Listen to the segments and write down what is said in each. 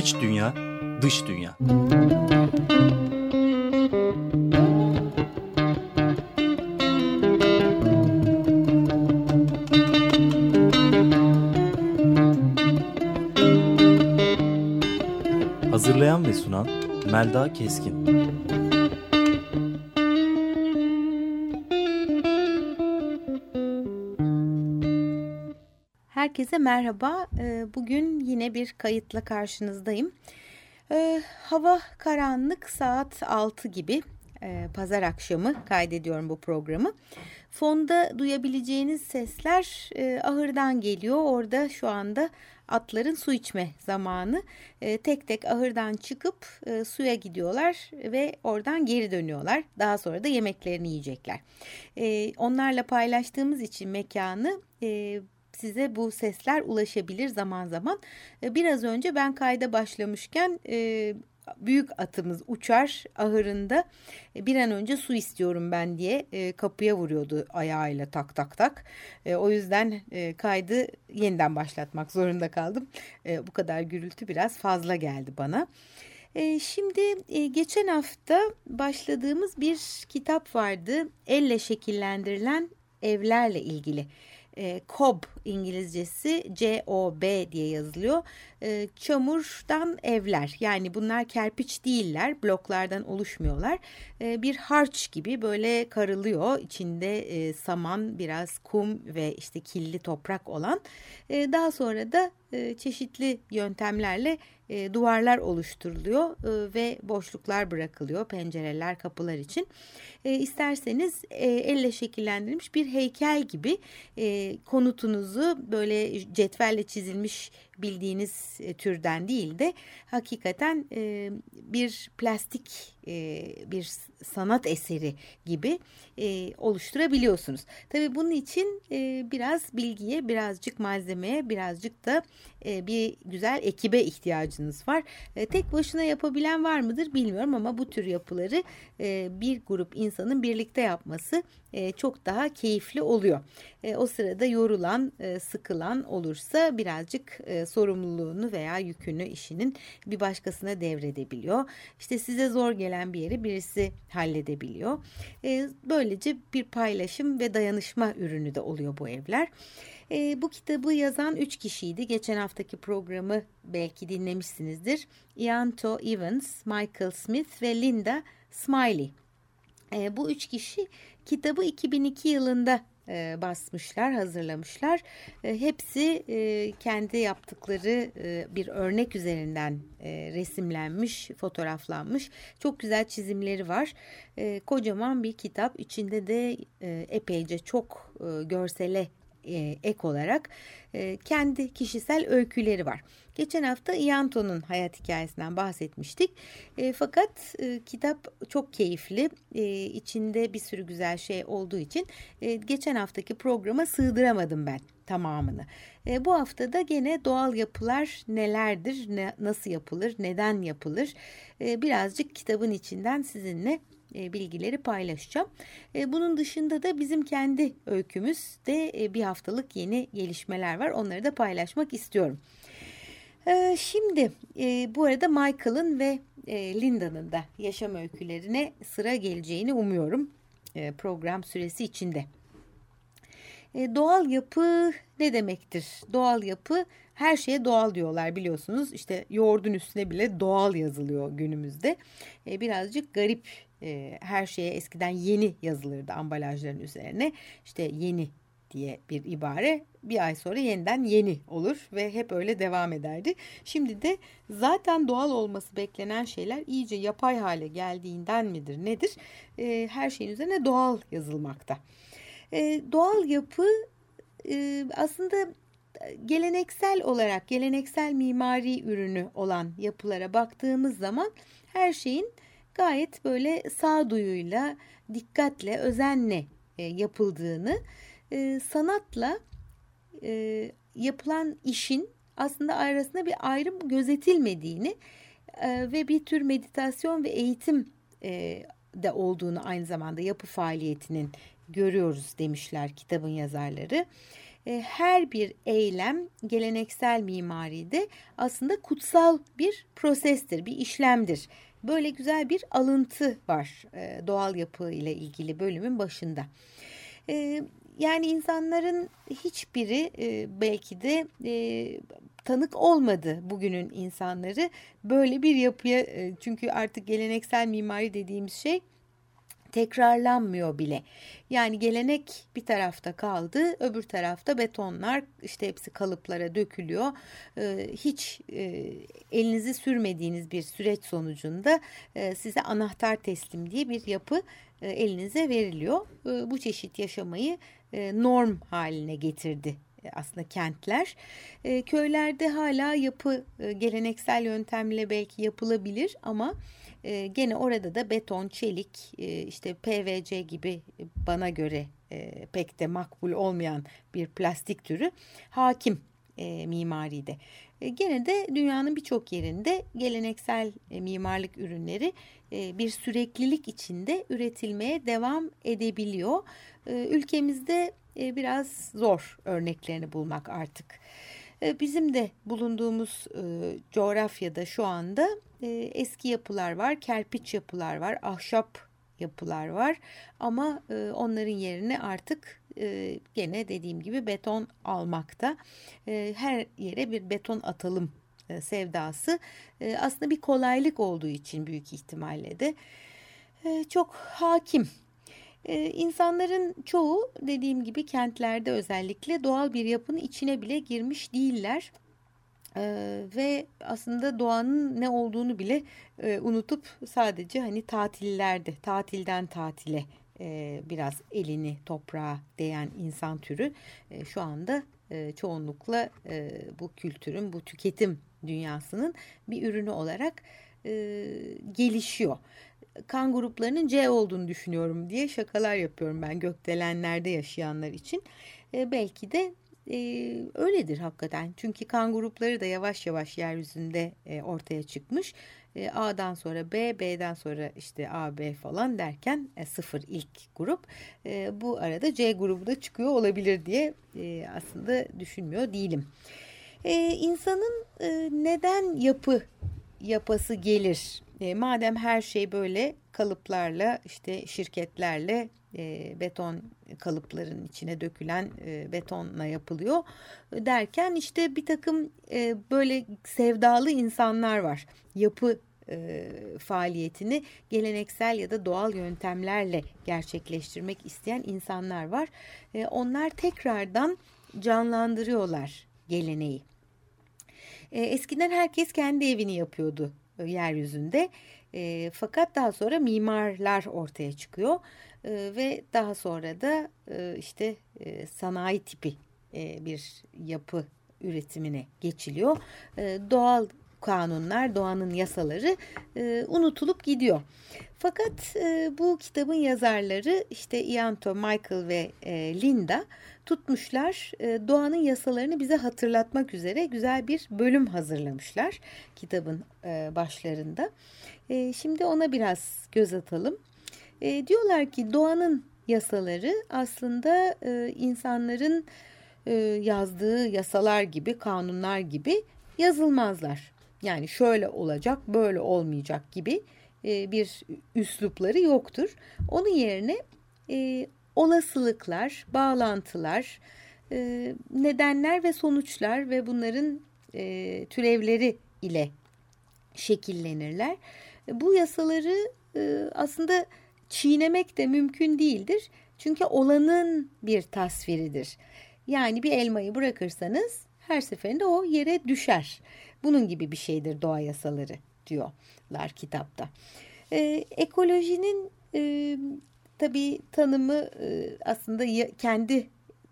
İç dünya, dış dünya. Hazırlayan ve sunan Melda Keskin. Herkese merhaba. Ee, bugün yine bir kayıtla karşınızdayım. Ee, hava karanlık saat 6 gibi e, pazar akşamı kaydediyorum bu programı. Fonda duyabileceğiniz sesler e, ahırdan geliyor. Orada şu anda atların su içme zamanı. E, tek tek ahırdan çıkıp e, suya gidiyorlar ve oradan geri dönüyorlar. Daha sonra da yemeklerini yiyecekler. Onlarla paylaştığımız için mekanı e, size bu sesler ulaşabilir zaman zaman. E, biraz önce ben kayda başlamışken e, büyük atımız uçar ahırında e, bir an önce su istiyorum ben diye kapıya vuruyordu ayağıyla tak tak tak. O yüzden kaydı yeniden başlatmak zorunda kaldım. Bu kadar gürültü biraz fazla geldi bana. Şimdi geçen hafta başladığımız bir kitap vardı. Elle şekillendirilen evlerle ilgili e, COB İngilizcesi C-O-B diye yazılıyor. E, çamurdan evler yani bunlar kerpiç değiller bloklardan oluşmuyorlar. E, bir harç gibi böyle karılıyor içinde e, saman biraz kum ve işte killi toprak olan. E, daha sonra da e, çeşitli yöntemlerle e, duvarlar oluşturuluyor e, ve boşluklar bırakılıyor pencereler kapılar için. E, isterseniz e, elle şekillendirilmiş bir heykel gibi e, konutunuzu böyle cetvelle çizilmiş bildiğiniz e, türden değil de hakikaten e, bir plastik e, bir sanat eseri gibi e, oluşturabiliyorsunuz. Tabii bunun için e, biraz bilgiye, birazcık malzemeye, birazcık da e, bir güzel ekibe ihtiyacınız var. E, tek başına yapabilen var mıdır bilmiyorum ama bu tür yapıları e, bir grup insanın birlikte yapması e, çok daha keyifli oluyor. E, o sırada yorulan, e, sıkılan olursa birazcık e, sorumluluğunu veya yükünü işinin bir başkasına devredebiliyor. İşte size zor gelen bir yeri birisi halledebiliyor. E, böylece bir paylaşım ve dayanışma ürünü de oluyor bu evler. E, bu kitabı yazan üç kişiydi. Geçen haftaki programı belki dinlemişsinizdir. Ianto Evans, Michael Smith ve Linda Smiley. E, bu üç kişi kitabı 2002 yılında e, basmışlar, hazırlamışlar. E, hepsi e, kendi yaptıkları bir örnek üzerinden resimlenmiş, fotoğraflanmış. Çok güzel çizimleri var. Kocaman bir kitap. İçinde de epeyce çok e, görsele e, ek olarak e, kendi kişisel öyküleri var. Geçen hafta Ianto'nun hayat hikayesinden bahsetmiştik. E, fakat e, kitap çok keyifli. E, içinde bir sürü güzel şey olduğu için e, geçen haftaki programa sığdıramadım ben tamamını. E, bu hafta da gene doğal yapılar nelerdir, ne, nasıl yapılır, neden yapılır e, birazcık kitabın içinden sizinle bilgileri paylaşacağım. E, bunun dışında da bizim kendi öykümüzde e, bir haftalık yeni gelişmeler var. Onları da paylaşmak istiyorum. Şimdi bu arada Michael'ın ve Linda'nın da yaşam öykülerine sıra geleceğini umuyorum program süresi içinde. Doğal yapı ne demektir? Doğal yapı her şeye doğal diyorlar biliyorsunuz. İşte yoğurdun üstüne bile doğal yazılıyor günümüzde. Birazcık garip e, her şeye eskiden yeni yazılırdı ambalajların üzerine. İşte yeni diye bir ibare bir ay sonra yeniden yeni olur ve hep öyle devam ederdi. Şimdi de zaten doğal olması beklenen şeyler iyice yapay hale geldiğinden midir nedir? E, her şeyin üzerine doğal yazılmakta. E, doğal yapı e, aslında geleneksel olarak geleneksel mimari ürünü olan yapılara baktığımız zaman her şeyin gayet böyle sağduyuyla, dikkatle, özenle e, yapıldığını, e, sanatla e, yapılan işin aslında arasında bir ayrım gözetilmediğini ve bir tür meditasyon ve eğitim de olduğunu aynı zamanda yapı faaliyetinin görüyoruz demişler kitabın yazarları. her bir eylem geleneksel mimaride aslında kutsal bir prosestir, bir işlemdir. Böyle güzel bir alıntı var e, doğal yapı ile ilgili bölümün başında. E, yani insanların hiçbiri e, belki de e, tanık olmadı bugünün insanları böyle bir yapıya çünkü artık geleneksel mimari dediğimiz şey tekrarlanmıyor bile. Yani gelenek bir tarafta kaldı, öbür tarafta betonlar işte hepsi kalıplara dökülüyor. Ee, hiç e, elinizi sürmediğiniz bir süreç sonucunda e, size anahtar teslim diye bir yapı e, elinize veriliyor. E, bu çeşit yaşamayı e, norm haline getirdi e, aslında kentler. E, köylerde hala yapı e, geleneksel yöntemle belki yapılabilir ama e, gene orada da beton, çelik, e, işte PVC gibi bana göre e, pek de makbul olmayan bir plastik türü hakim e, mimaride. E, gene de dünyanın birçok yerinde geleneksel e, mimarlık ürünleri e, bir süreklilik içinde üretilmeye devam edebiliyor. E, ülkemizde e, biraz zor örneklerini bulmak artık. E, bizim de bulunduğumuz e, coğrafyada şu anda e, eski yapılar var, kerpiç yapılar var, ahşap yapılar var ama e, onların yerine artık e, gene dediğim gibi beton almakta. E, her yere bir beton atalım e, sevdası e, aslında bir kolaylık olduğu için büyük ihtimalle de e, çok hakim. Ee, insanların çoğu dediğim gibi kentlerde özellikle doğal bir yapının içine bile girmiş değiller. Ee, ve aslında doğanın ne olduğunu bile e, unutup sadece hani tatillerde, tatilden tatile e, biraz elini toprağa değen insan türü e, şu anda e, çoğunlukla e, bu kültürün, bu tüketim dünyasının bir ürünü olarak e, gelişiyor kan gruplarının C olduğunu düşünüyorum diye şakalar yapıyorum ben gökdelenlerde yaşayanlar için. E, belki de e, öyledir hakikaten. Çünkü kan grupları da yavaş yavaş yeryüzünde e, ortaya çıkmış. E, A'dan sonra B, B'den sonra işte A, B falan derken e, sıfır ilk grup. E, bu arada C grubu da çıkıyor olabilir diye e, aslında düşünmüyor değilim. E, insanın e, neden yapı yapası gelir e, madem her şey böyle kalıplarla işte şirketlerle e, beton kalıpların içine dökülen e, betonla yapılıyor derken işte bir takım e, böyle sevdalı insanlar var. Yapı e, faaliyetini geleneksel ya da doğal yöntemlerle gerçekleştirmek isteyen insanlar var. E, onlar tekrardan canlandırıyorlar geleneği. E, eskiden herkes kendi evini yapıyordu e, yeryüzünde. E, fakat daha sonra mimarlar ortaya çıkıyor e, ve daha sonra da e, işte e, sanayi tipi e, bir yapı üretimine geçiliyor. E, doğal kanunlar, doğanın yasaları e, unutulup gidiyor. Fakat e, bu kitabın yazarları işte Ianto, Michael ve e, Linda tutmuşlar e, doğanın yasalarını bize hatırlatmak üzere güzel bir bölüm hazırlamışlar kitabın e, başlarında. E, şimdi ona biraz göz atalım. E, diyorlar ki doğanın yasaları aslında e, insanların e, yazdığı yasalar gibi, kanunlar gibi yazılmazlar. Yani şöyle olacak, böyle olmayacak gibi e, bir üslupları yoktur. Onun yerine e, olasılıklar, bağlantılar, e, nedenler ve sonuçlar ve bunların türevleri ile şekillenirler. Bu yasaları aslında çiğnemek de mümkün değildir. Çünkü olanın bir tasviridir. Yani bir elmayı bırakırsanız her seferinde o yere düşer. Bunun gibi bir şeydir doğa yasaları diyorlar kitapta. Ee, ekolojinin e, tabii tanımı e, aslında kendi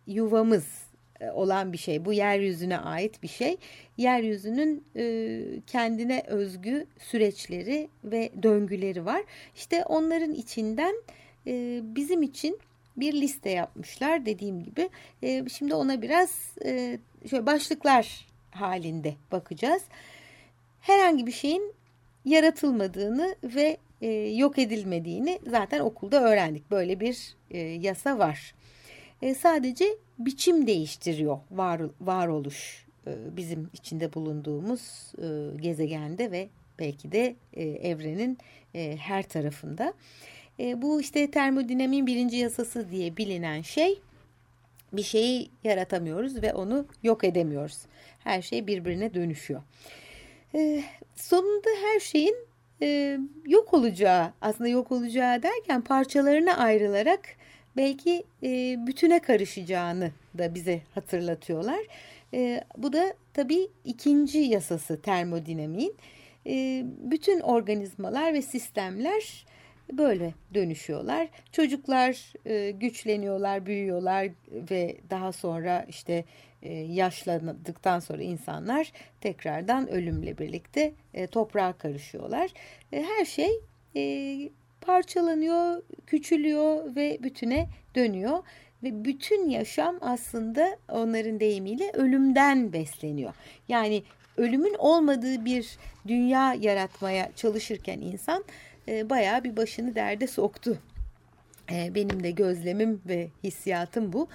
yuvamız e, olan bir şey. Bu yeryüzüne ait bir şey. Yeryüzünün e, kendine özgü süreçleri ve döngüleri var. İşte onların içinden e, bizim için bir liste yapmışlar dediğim gibi. E, şimdi ona biraz e, şöyle başlıklar halinde bakacağız. Herhangi bir şeyin yaratılmadığını ve e, yok edilmediğini zaten okulda öğrendik. Böyle bir e, yasa var. e, sadece biçim değiştiriyor var, varoluş e, bizim içinde bulunduğumuz e, gezegende ve belki de e, evrenin e, her tarafında. E, bu işte termodinamiğin birinci yasası diye bilinen şey bir şeyi yaratamıyoruz ve onu yok edemiyoruz. Her şey birbirine dönüşüyor. E, sonunda her şeyin e, yok olacağı aslında yok olacağı derken parçalarına ayrılarak belki e, bütüne karışacağını da bize hatırlatıyorlar. E, bu da tabii ikinci yasası termodinamiğin. E, bütün organizmalar ve sistemler böyle dönüşüyorlar. Çocuklar e, güçleniyorlar, büyüyorlar ve daha sonra işte e, yaşlandıktan sonra insanlar tekrardan ölümle birlikte e, toprağa karışıyorlar. E, her şey e, parçalanıyor, küçülüyor ve bütüne dönüyor. Ve bütün yaşam aslında onların deyimiyle ölümden besleniyor. Yani ölümün olmadığı bir dünya yaratmaya çalışırken insan e, bayağı bir başını derde soktu. E, benim de gözlemim ve hissiyatım bu.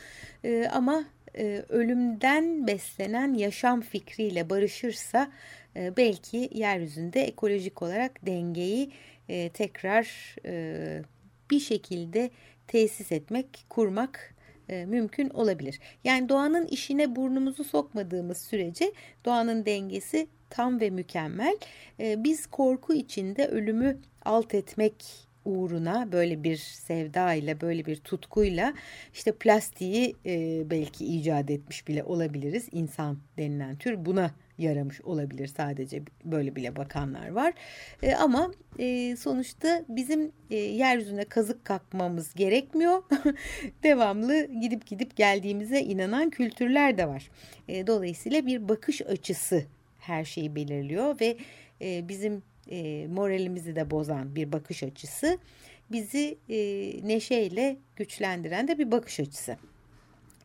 E, ama e, ölümden beslenen yaşam fikriyle barışırsa e, belki yeryüzünde ekolojik olarak dengeyi tekrar bir şekilde tesis etmek, kurmak e, mümkün olabilir. Yani doğanın işine burnumuzu sokmadığımız sürece doğanın dengesi tam ve mükemmel. E, biz korku içinde ölümü alt etmek uğruna böyle bir sevda ile böyle bir tutkuyla işte plastiği e, belki icat etmiş bile olabiliriz. İnsan denilen tür buna yaramış olabilir sadece böyle bile bakanlar var. E, ama e, sonuçta bizim e, yeryüzüne kazık kakmamız gerekmiyor. Devamlı gidip gidip geldiğimize inanan kültürler de var. E, dolayısıyla bir bakış açısı her şeyi belirliyor ve e, bizim e, moralimizi de bozan bir bakış açısı bizi e, neşeyle güçlendiren de bir bakış açısı.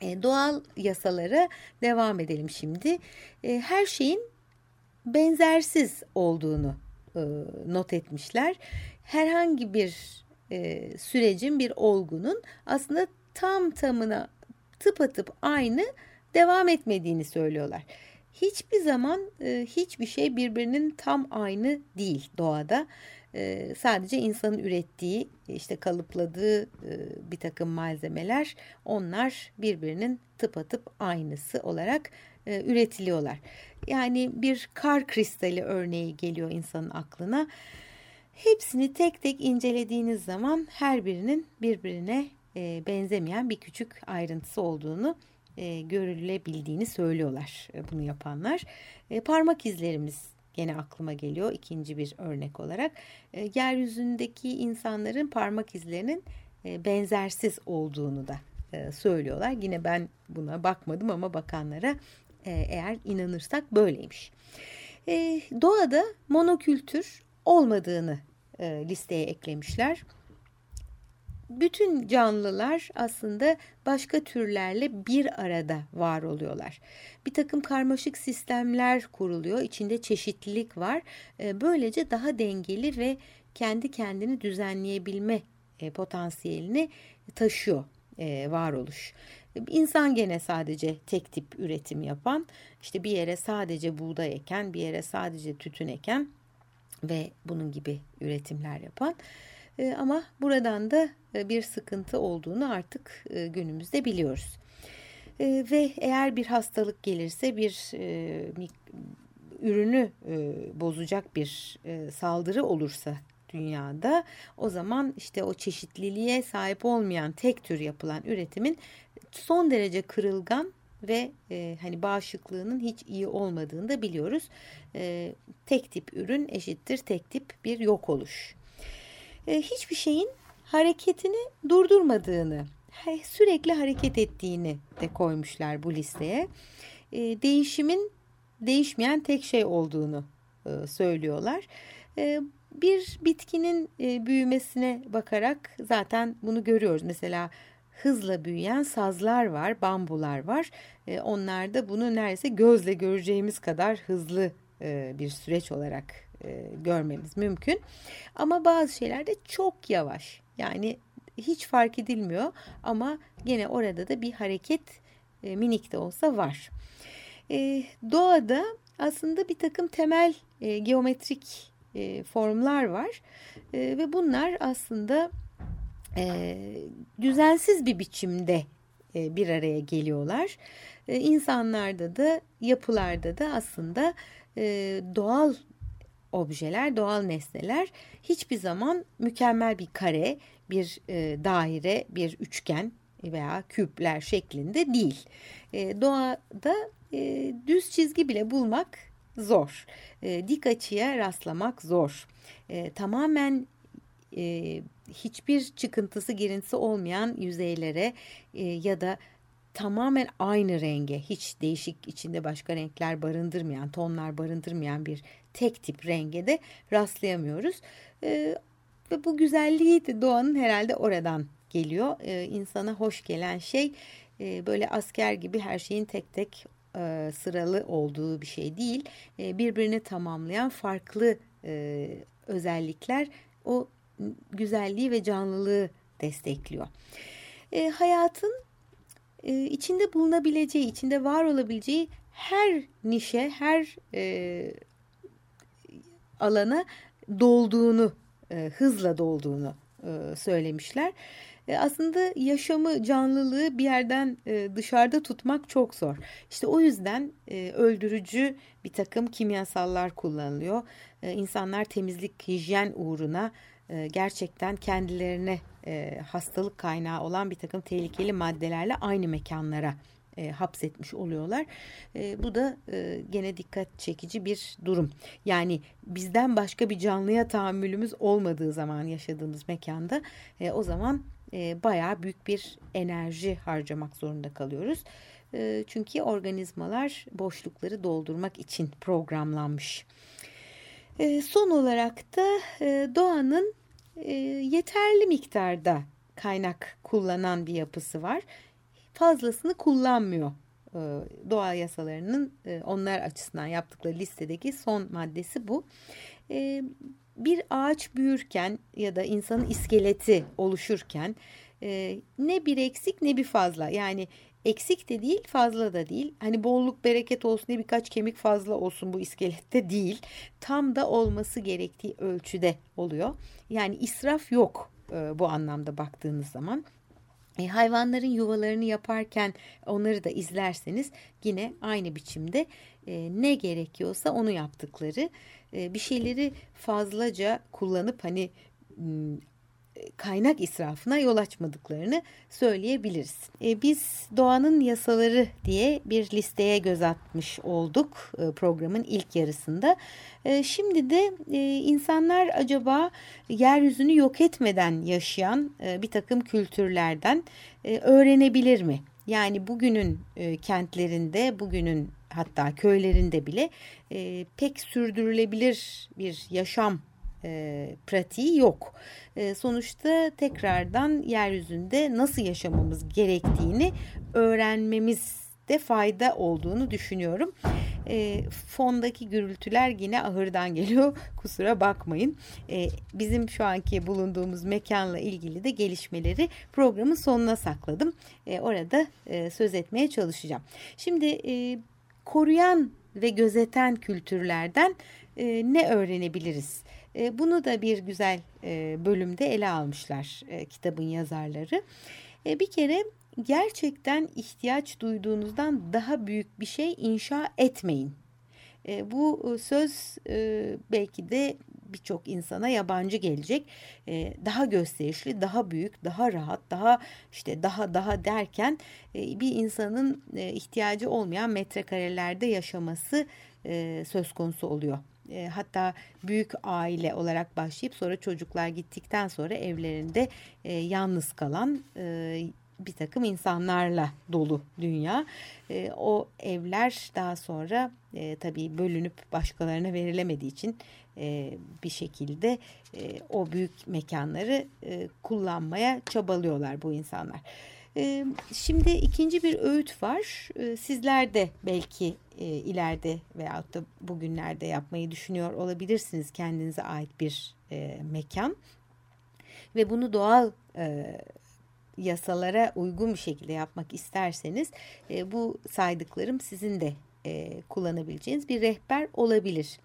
E, doğal yasalara devam edelim şimdi. E, her şeyin benzersiz olduğunu e, not etmişler. Herhangi bir e, sürecin, bir olgunun aslında tam tamına tıpatıp aynı devam etmediğini söylüyorlar. Hiçbir zaman e, hiçbir şey birbirinin tam aynı değil doğada. Sadece insanın ürettiği, işte kalıpladığı bir takım malzemeler onlar birbirinin tıpatıp aynısı olarak üretiliyorlar. Yani bir kar kristali örneği geliyor insanın aklına. Hepsini tek tek incelediğiniz zaman her birinin birbirine benzemeyen bir küçük ayrıntısı olduğunu e, görülebildiğini söylüyorlar bunu yapanlar. Parmak izlerimiz gene aklıma geliyor ikinci bir örnek olarak. E, yeryüzündeki insanların parmak izlerinin e, benzersiz olduğunu da e, söylüyorlar. Yine ben buna bakmadım ama bakanlara e, eğer inanırsak böyleymiş. E, doğada monokültür olmadığını e, listeye eklemişler bütün canlılar aslında başka türlerle bir arada var oluyorlar. Bir takım karmaşık sistemler kuruluyor. İçinde çeşitlilik var. Ee, böylece daha dengeli ve kendi kendini düzenleyebilme e, potansiyelini taşıyor e, varoluş. İnsan gene sadece tek tip üretim yapan, işte bir yere sadece buğday eken, bir yere sadece tütün eken ve bunun gibi üretimler yapan. E, ama buradan da e, bir sıkıntı olduğunu artık e, günümüzde biliyoruz. Ve eğer bir hastalık gelirse bir ürünü bozacak bir saldırı olursa dünyada o zaman işte o çeşitliliğe sahip olmayan tek tür yapılan üretimin son derece kırılgan ve e, hani bağışıklığının hiç iyi olmadığını da biliyoruz. E, tek tip ürün eşittir tek tip bir yok oluş. E, hiçbir şeyin hareketini durdurmadığını, sürekli hareket ettiğini de koymuşlar bu listeye. E, değişimin değişmeyen tek şey olduğunu e, söylüyorlar. Bir bitkinin büyümesine bakarak zaten bunu görüyoruz. Mesela hızla büyüyen sazlar var, bambular var. Onlar da bunu neredeyse gözle göreceğimiz kadar hızlı bir süreç olarak e, görmemiz mümkün. Ama bazı şeyler de çok yavaş. Yani hiç fark edilmiyor ama gene orada da bir hareket e, minik de olsa var. E, doğada aslında bir takım temel e, geometrik e, formlar var e, ve bunlar aslında e, düzensiz bir biçimde e, bir araya geliyorlar. E, insanlarda da yapılarda da aslında e, doğal objeler, doğal nesneler hiçbir zaman mükemmel bir kare, bir e, daire, bir üçgen veya küpler şeklinde değil. E, doğada e, düz çizgi bile bulmak zor. E, dik açıya rastlamak zor. E, tamamen e, hiçbir çıkıntısı girintisi olmayan yüzeylere e, ya da tamamen aynı renge hiç değişik içinde başka renkler barındırmayan tonlar barındırmayan bir tek tip renge de rastlayamıyoruz. E, ve bu güzelliği de doğanın herhalde oradan geliyor. E, insana hoş gelen şey e, böyle asker gibi her şeyin tek tek e, sıralı olduğu bir şey değil. E, birbirini tamamlayan farklı e, özellikler o güzelliği ve canlılığı destekliyor. E, hayatın e, içinde bulunabileceği, içinde var olabileceği her nişe, her e, alana dolduğunu, e, hızla dolduğunu e, söylemişler. E, aslında yaşamı, canlılığı bir yerden e, dışarıda tutmak çok zor. İşte o yüzden e, öldürücü bir takım kimyasallar kullanılıyor. E, insanlar temizlik, hijyen uğruna gerçekten kendilerine e, hastalık kaynağı olan bir takım tehlikeli maddelerle aynı mekanlara e, hapsetmiş oluyorlar. E, bu da e, gene dikkat çekici bir durum. Yani bizden başka bir canlıya tahammülümüz olmadığı zaman yaşadığımız mekanda e, o zaman e, bayağı büyük bir enerji harcamak zorunda kalıyoruz. E, çünkü organizmalar boşlukları doldurmak için programlanmış. E, son olarak da e, doğanın e, yeterli miktarda kaynak kullanan bir yapısı var. Fazlasını kullanmıyor. E, doğa yasalarının e, onlar açısından yaptıkları listedeki son maddesi bu. Bir ağaç büyürken ya da insanın iskeleti oluşurken ne bir eksik ne bir fazla. Yani eksik de değil fazla da değil. Hani bolluk bereket olsun diye birkaç kemik fazla olsun bu iskelette değil. Tam da olması gerektiği ölçüde oluyor. Yani israf yok e, bu anlamda baktığınız zaman. E, hayvanların yuvalarını yaparken onları da izlerseniz yine aynı biçimde e, ne gerekiyorsa onu yaptıkları e, bir şeyleri fazlaca kullanıp hani kaynak israfına yol açmadıklarını söyleyebiliriz. E, biz doğanın yasaları diye bir listeye göz atmış olduk e, programın ilk yarısında. E, şimdi de insanlar acaba yeryüzünü yok etmeden yaşayan bir takım kültürlerden öğrenebilir mi? Yani bugünün kentlerinde, bugünün hatta köylerinde bile pek sürdürülebilir bir yaşam e, pratiği yok. E, sonuçta tekrardan yeryüzünde nasıl yaşamamız gerektiğini öğrenmemiz de fayda olduğunu düşünüyorum. E, fondaki gürültüler yine ahırdan geliyor. Kusura bakmayın. E, bizim şu anki bulunduğumuz mekanla ilgili de gelişmeleri programın sonuna sakladım. E, orada e, söz etmeye çalışacağım. Şimdi e, koruyan ve gözeten kültürlerden e, ne öğrenebiliriz? E, bunu da bir güzel e, bölümde ele almışlar e, kitabın yazarları. Bir kere gerçekten ihtiyaç duyduğunuzdan daha büyük bir şey inşa etmeyin. Bu söz belki de birçok insana yabancı gelecek. Daha gösterişli, daha büyük, daha rahat, daha işte daha daha derken bir insanın ihtiyacı olmayan metrekarelerde yaşaması söz konusu oluyor e, hatta büyük aile olarak başlayıp sonra çocuklar gittikten sonra evlerinde e, yalnız kalan e, bir takım insanlarla dolu dünya. E, o evler daha sonra e, tabii bölünüp başkalarına verilemediği için e, bir şekilde e, o büyük mekanları e, kullanmaya çabalıyorlar bu insanlar. Şimdi ikinci bir öğüt var. Sizler de belki ileride veyahut da bugünlerde yapmayı düşünüyor olabilirsiniz kendinize ait bir mekan. ve bunu doğal yasalara uygun bir şekilde yapmak isterseniz bu saydıklarım sizin de kullanabileceğiniz bir rehber olabilir.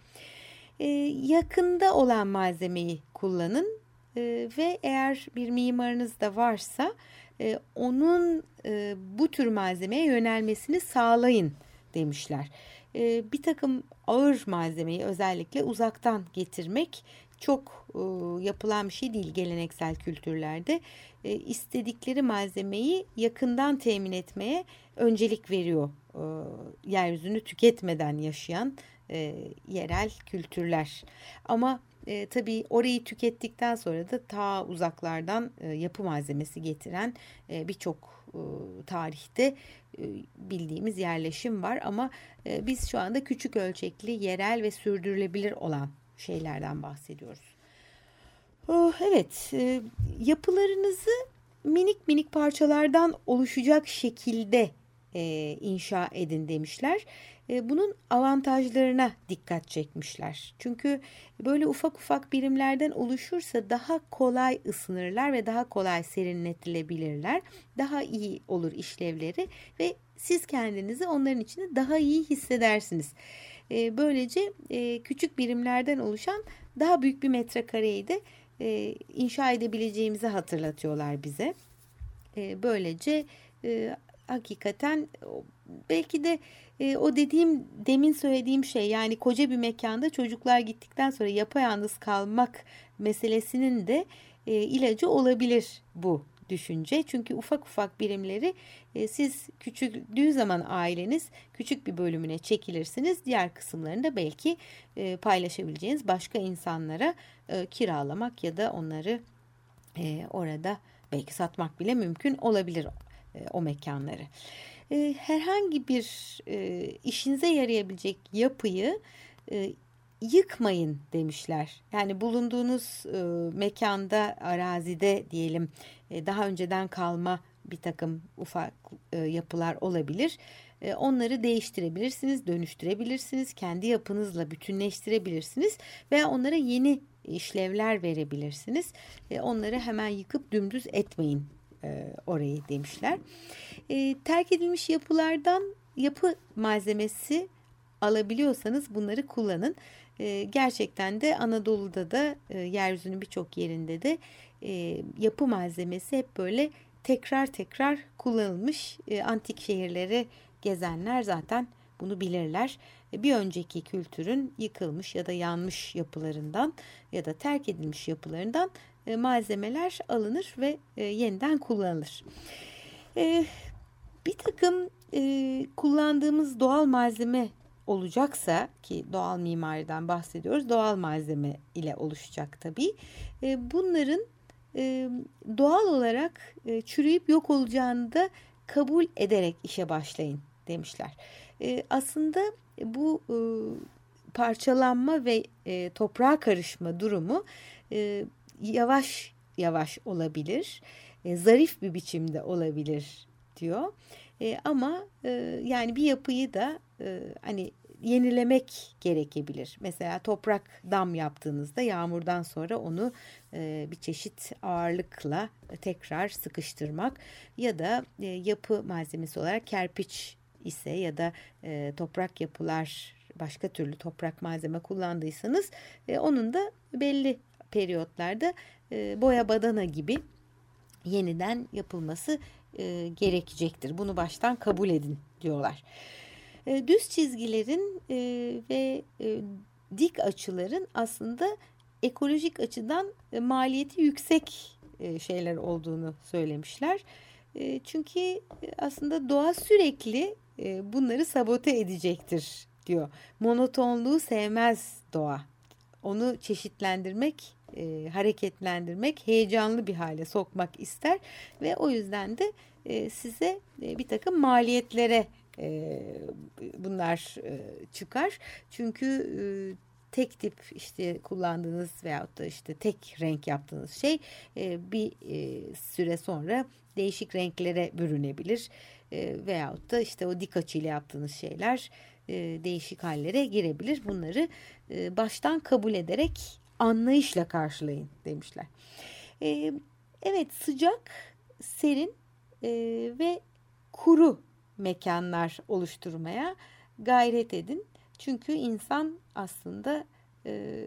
Yakında olan malzemeyi kullanın ve eğer bir mimarınız da varsa e, onun e, bu tür malzemeye yönelmesini sağlayın demişler. E, bir takım ağır malzemeyi özellikle uzaktan getirmek çok e, yapılan bir şey değil geleneksel kültürlerde. E, istedikleri malzemeyi yakından temin etmeye öncelik veriyor e, yeryüzünü tüketmeden yaşayan e, yerel kültürler. Ama e, tabii orayı tükettikten sonra da ta uzaklardan e, yapı malzemesi getiren e, birçok e, tarihte e, bildiğimiz yerleşim var. Ama e, biz şu anda küçük ölçekli, yerel ve sürdürülebilir olan şeylerden bahsediyoruz. Oh, evet, e, yapılarınızı minik minik parçalardan oluşacak şekilde e, inşa edin demişler. E, bunun avantajlarına dikkat çekmişler. Çünkü böyle ufak ufak birimlerden oluşursa daha kolay ısınırlar ve daha kolay serinletilebilirler. Daha iyi olur işlevleri ve siz kendinizi onların içinde daha iyi hissedersiniz. E, böylece e, küçük birimlerden oluşan daha büyük bir metrekareyi de inşa edebileceğimizi hatırlatıyorlar bize. Böylece hakikaten belki de e, o dediğim demin söylediğim şey yani koca bir mekanda çocuklar gittikten sonra yapayalnız kalmak meselesinin de e, ilacı olabilir bu düşünce. Çünkü ufak ufak birimleri e, siz küçüldüğü zaman aileniz küçük bir bölümüne çekilirsiniz. Diğer kısımlarını da belki e, paylaşabileceğiniz başka insanlara e, kiralamak ya da onları e, orada belki satmak bile mümkün olabilir e, o mekanları. E, herhangi bir e, işinize yarayabilecek yapıyı e, yıkmayın demişler. Yani bulunduğunuz e, mekanda, arazide diyelim e, daha önceden kalma bir takım ufak e, yapılar olabilir. E, onları değiştirebilirsiniz, dönüştürebilirsiniz, kendi yapınızla bütünleştirebilirsiniz veya onlara yeni işlevler verebilirsiniz. E, onları hemen yıkıp dümdüz etmeyin e, orayı demişler. E, terk edilmiş yapılardan yapı malzemesi alabiliyorsanız bunları kullanın. E, gerçekten de Anadolu'da da e, yeryüzünün birçok yerinde de e, yapı malzemesi hep böyle tekrar tekrar kullanılmış. E, antik şehirleri gezenler zaten bunu bilirler. E, bir önceki kültürün yıkılmış ya da yanmış yapılarından ya da terk edilmiş yapılarından e, malzemeler alınır ve e, yeniden kullanılır. E, bir takım kullandığımız doğal malzeme olacaksa ki doğal mimariden bahsediyoruz doğal malzeme ile oluşacak tabii. bunların doğal olarak çürüyüp yok olacağını da kabul ederek işe başlayın demişler. aslında bu parçalanma ve toprağa karışma durumu yavaş yavaş olabilir, e, zarif bir biçimde olabilir diyor. E, ama e, yani bir yapıyı da e, hani yenilemek gerekebilir. Mesela toprak dam yaptığınızda yağmurdan sonra onu e, bir çeşit ağırlıkla tekrar sıkıştırmak ya da e, yapı malzemesi olarak kerpiç ise ya da e, toprak yapılar başka türlü toprak malzeme kullandıysanız e, onun da belli periyotlarda e, boya badana gibi yeniden yapılması e, gerekecektir. Bunu baştan kabul edin diyorlar. E, düz çizgilerin e, ve e, dik açıların aslında ekolojik açıdan e, maliyeti yüksek e, şeyler olduğunu söylemişler. E, çünkü e, aslında doğa sürekli e, bunları sabote edecektir diyor. Monotonluğu sevmez doğa. Onu çeşitlendirmek e, hareketlendirmek, heyecanlı bir hale sokmak ister ve o yüzden de e, size e, bir takım maliyetlere e, bunlar e, çıkar. Çünkü e, tek tip işte kullandığınız veyahut da işte tek renk yaptığınız şey e, bir e, süre sonra değişik renklere bürünebilir. E, veyahut da işte o dik açıyla yaptığınız şeyler e, değişik hallere girebilir. Bunları e, baştan kabul ederek anlayışla karşılayın demişler. E, evet sıcak, serin e, ve kuru mekanlar oluşturmaya gayret edin. Çünkü insan aslında e,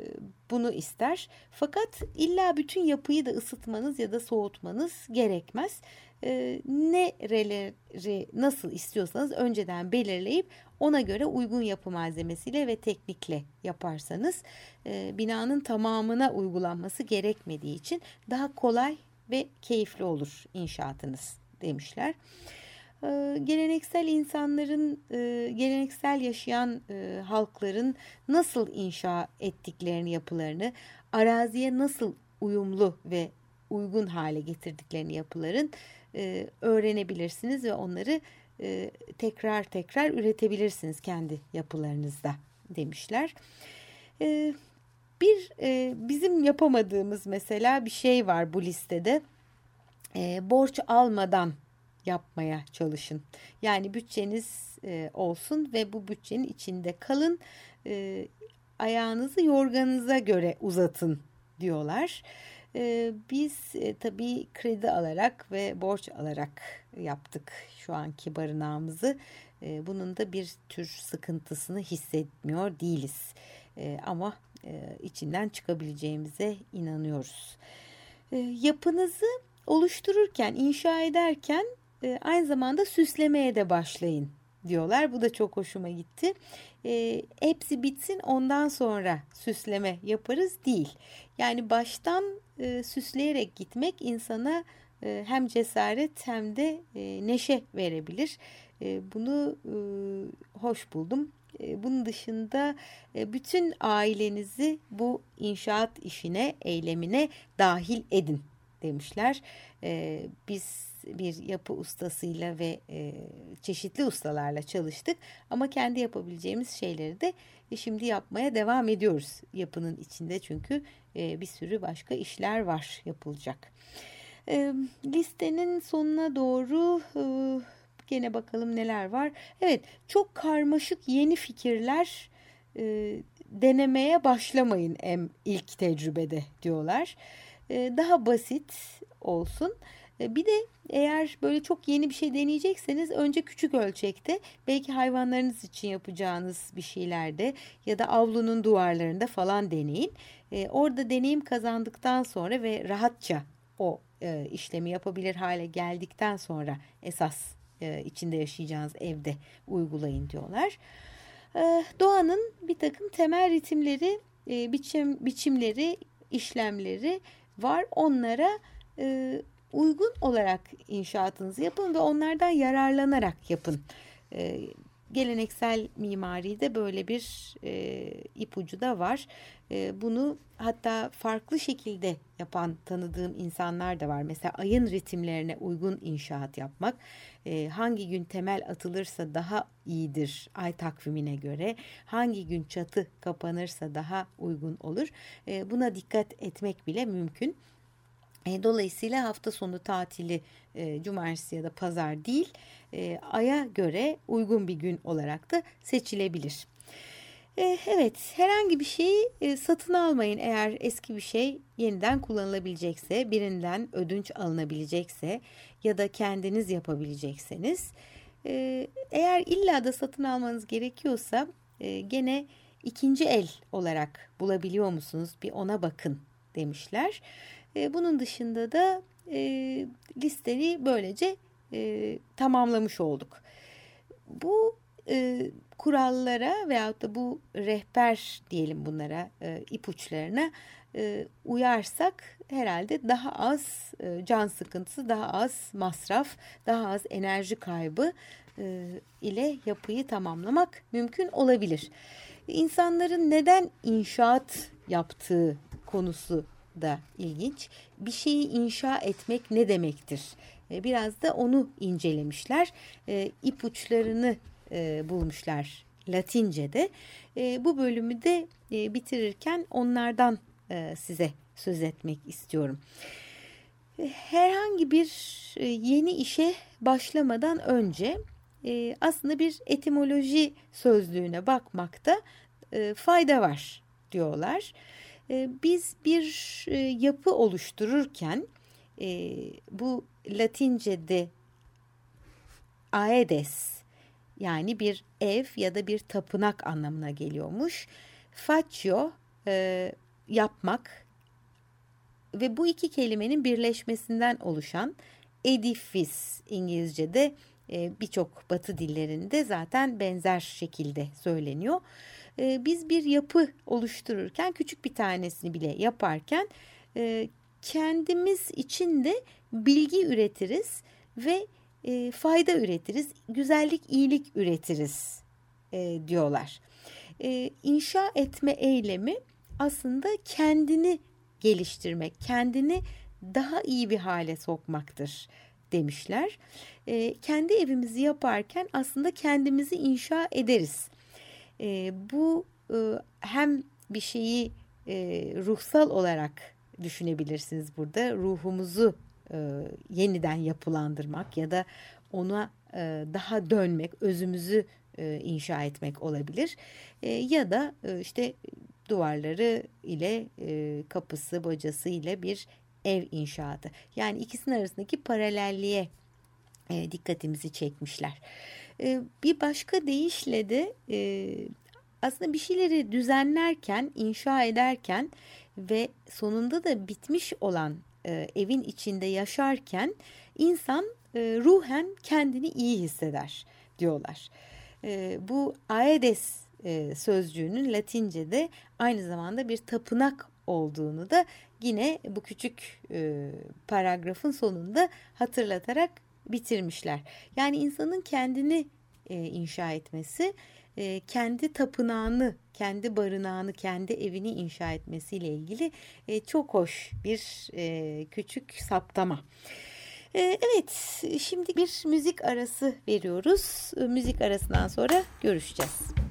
bunu ister. Fakat illa bütün yapıyı da ısıtmanız ya da soğutmanız gerekmez. E, nereleri nasıl istiyorsanız önceden belirleyip ona göre uygun yapı malzemesiyle ve teknikle yaparsanız e, binanın tamamına uygulanması gerekmediği için daha kolay ve keyifli olur inşaatınız demişler. Ee, geleneksel insanların, e, geleneksel yaşayan e, halkların nasıl inşa ettiklerini, yapılarını, araziye nasıl uyumlu ve uygun hale getirdiklerini yapıların e, öğrenebilirsiniz ve onları tekrar tekrar üretebilirsiniz kendi yapılarınızda demişler. Bir bizim yapamadığımız mesela bir şey var bu listede. Borç almadan yapmaya çalışın. Yani bütçeniz e, olsun ve bu bütçenin içinde kalın. E, ayağınızı yorganınıza göre uzatın diyorlar. E, biz e, tabii kredi alarak ve borç alarak yaptık şu anki barınağımızı. Bunun da bir tür sıkıntısını hissetmiyor değiliz. Ama içinden çıkabileceğimize inanıyoruz. Yapınızı oluştururken, inşa ederken aynı zamanda süslemeye de başlayın diyorlar. Bu da çok hoşuma gitti. E, hepsi bitsin ondan sonra süsleme yaparız değil. Yani baştan e, süsleyerek gitmek insana e, hem cesaret hem de e, neşe verebilir. E, bunu e, hoş buldum. E, bunun dışında e, bütün ailenizi bu inşaat işine, eylemine dahil edin demişler. E, biz bir yapı ustasıyla ve e, çeşitli ustalarla çalıştık. Ama kendi yapabileceğimiz şeyleri de e, şimdi yapmaya devam ediyoruz yapının içinde çünkü e, bir sürü başka işler var yapılacak. E, listenin sonuna doğru e, gene bakalım neler var. Evet çok karmaşık yeni fikirler e, denemeye başlamayın em ilk tecrübede diyorlar. E, daha basit olsun. E, bir de eğer böyle çok yeni bir şey deneyecekseniz önce küçük ölçekte belki hayvanlarınız için yapacağınız bir şeylerde ya da avlunun duvarlarında falan deneyin. E, orada deneyim kazandıktan sonra ve rahatça o e, işlemi yapabilir hale geldikten sonra esas içinde yaşayacağınız evde uygulayın diyorlar. Doğanın bir takım temel ritimleri, biçim biçimleri, işlemleri var. Onlara e, uygun olarak inşaatınızı yapın ve onlardan yararlanarak yapın. E, geleneksel mimaride böyle bir e, ipucu da var. E, bunu hatta farklı şekilde yapan tanıdığım insanlar da var. Mesela ayın ritimlerine uygun inşaat yapmak. E, hangi gün temel atılırsa daha iyidir ay takvimine göre. Hangi gün çatı kapanırsa daha uygun olur. E, buna dikkat etmek bile mümkün. E, dolayısıyla hafta sonu tatili e, cumartesi ya da pazar değil e, aya göre uygun bir gün olarak da seçilebilir. E, evet herhangi bir şeyi e, satın almayın eğer eski bir şey yeniden kullanılabilecekse birinden ödünç alınabilecekse ya da kendiniz yapabilecekseniz. Eğer illa da satın almanız gerekiyorsa gene ikinci el olarak bulabiliyor musunuz bir ona bakın demişler. E, bunun dışında da e, listeyi böylece e, tamamlamış olduk. Bu e, kurallara veyahut da bu rehber diyelim bunlara e, ipuçlarına e, uyarsak herhalde daha az e, can sıkıntısı, daha az masraf, daha az enerji kaybı e, ile yapıyı tamamlamak mümkün olabilir. İnsanların neden inşaat yaptığı konusu da ilginç. Bir şeyi inşa etmek ne demektir? E, biraz da onu incelemişler. E, ipuçlarını e, bulmuşlar Latince'de. Bu bölümü de bitirirken onlardan size söz etmek istiyorum. Herhangi bir yeni işe başlamadan önce aslında bir etimoloji sözlüğüne bakmakta fayda var diyorlar. E, biz bir e, yapı oluştururken e, bu Latince'de aedes yani bir ev ya da bir tapınak anlamına geliyormuş. Faccio e, yapmak ve bu iki kelimenin birleşmesinden oluşan edifis İngilizce'de e, birçok batı dillerinde zaten benzer şekilde söyleniyor. E, biz bir yapı oluştururken küçük bir tanesini bile yaparken e, kendimiz için de bilgi üretiriz ve e, fayda üretiriz, güzellik, iyilik üretiriz e, diyorlar. E, inşa etme eylemi aslında kendini geliştirmek, kendini daha iyi bir hale sokmaktır demişler. E, kendi evimizi yaparken aslında kendimizi inşa ederiz. E, bu e, hem bir şeyi e, ruhsal olarak düşünebilirsiniz burada. Ruhumuzu e, yeniden yapılandırmak ya da ona e, daha dönmek, özümüzü e, inşa etmek olabilir. E, ya da e, işte duvarları ile e, kapısı, bacası ile bir ev inşaatı. Yani ikisinin arasındaki paralelliğe e, dikkatimizi çekmişler. E, bir başka deyişle de e, aslında bir şeyleri düzenlerken, inşa ederken ve sonunda da bitmiş olan e, evin içinde yaşarken insan e, ruhen kendini iyi hisseder diyorlar. Bu aedes e, sözcüğünün Latince'de aynı zamanda bir tapınak olduğunu da yine bu küçük paragrafın sonunda hatırlatarak bitirmişler. Yani insanın kendini e, inşa etmesi, e, kendi tapınağını, kendi barınağını, kendi evini inşa etmesiyle ilgili e, çok hoş bir e, küçük saptama. E, evet, şimdi bir müzik arası veriyoruz. Müzik arasından sonra görüşeceğiz.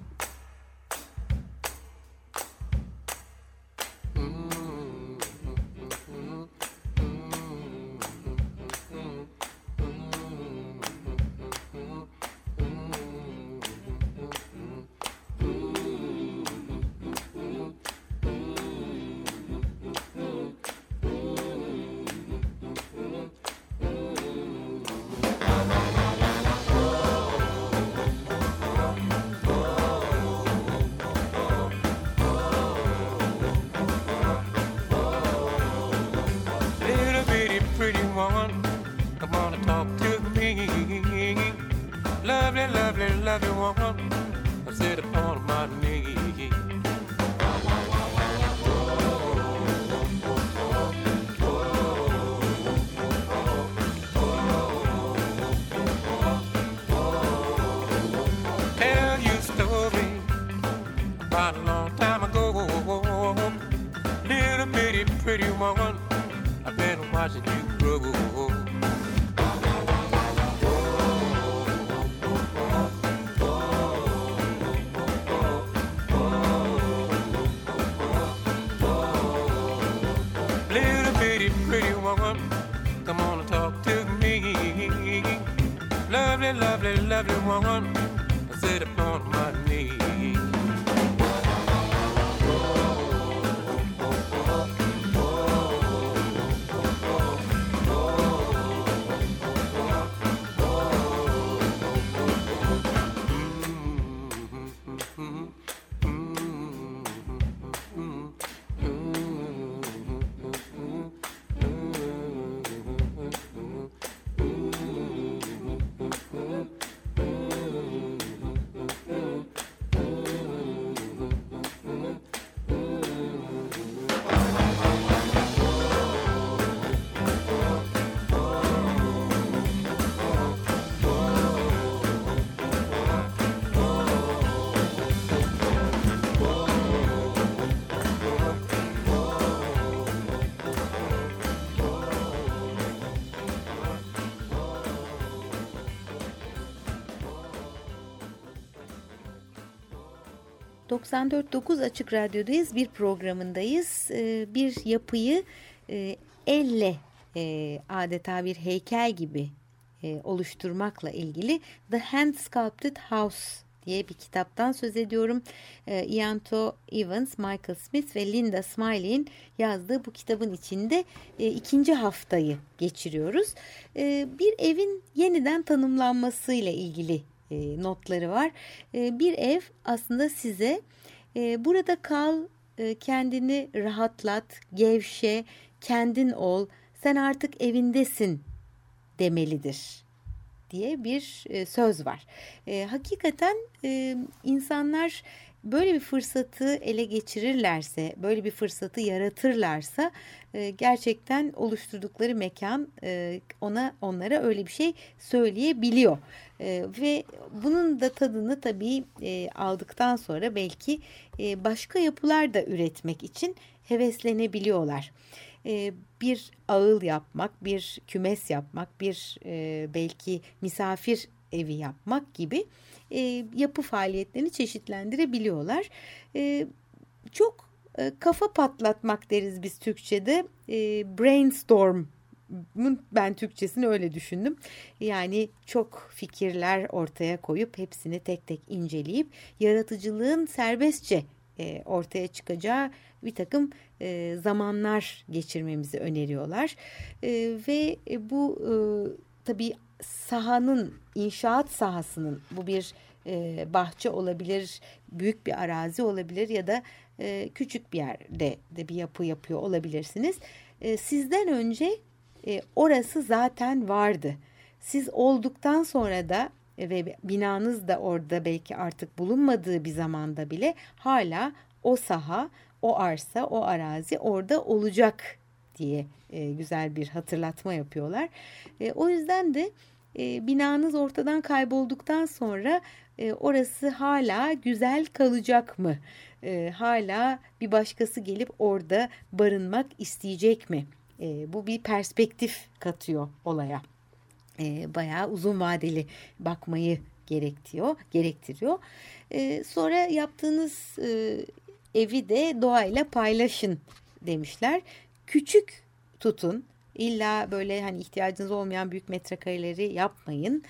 ...94.9 Açık Radyo'dayız. Bir programındayız. Ee, bir yapıyı e, elle e, adeta bir heykel gibi e, oluşturmakla ilgili The Hand Sculpted House diye bir kitaptan söz ediyorum. E, Ianto Evans, Michael Smith ve Linda Smiley'in yazdığı bu kitabın içinde ikinci haftayı geçiriyoruz. E, bir evin yeniden tanımlanmasıyla ilgili e, notları var. E, bir ev aslında size e, burada kal, e, kendini rahatlat, gevşe, kendin ol, sen artık evindesin demelidir diye bir e, söz var. E, hakikaten e, insanlar böyle bir fırsatı ele geçirirlerse, böyle bir fırsatı yaratırlarsa e, gerçekten oluşturdukları mekan e, ona onlara öyle bir şey söyleyebiliyor. E, ve bunun da tadını tabii aldıktan sonra belki başka yapılar da üretmek için heveslenebiliyorlar. Bir ağıl yapmak, bir kümes yapmak, bir belki misafir evi yapmak gibi e, yapı faaliyetlerini çeşitlendirebiliyorlar. Çok kafa patlatmak deriz biz Türkçe'de. Brainstorm ben Türkçesini öyle düşündüm. Yani çok fikirler ortaya koyup hepsini tek tek inceleyip yaratıcılığın serbestçe ortaya çıkacağı bir takım e, zamanlar geçirmemizi öneriyorlar. E, ve bu e, tabii sahanın, inşaat sahasının bu bir e, bahçe olabilir, büyük bir arazi olabilir ya da e, küçük bir yerde de bir yapı yapıyor olabilirsiniz. E, sizden önce e, orası zaten vardı. Siz olduktan sonra da ve binanız da orada belki artık bulunmadığı bir zamanda bile hala o saha o arsa, o arazi orada olacak diye e, güzel bir hatırlatma yapıyorlar. E, o yüzden de e, binanız ortadan kaybolduktan sonra e, orası hala güzel kalacak mı? E, hala bir başkası gelip orada barınmak isteyecek mi? E, bu bir perspektif katıyor olaya. E, bayağı uzun vadeli bakmayı gerektiriyor. gerektiriyor. E, sonra yaptığınız e, evi de doğayla paylaşın demişler. Küçük tutun. İlla böyle hani ihtiyacınız olmayan büyük metrekareleri yapmayın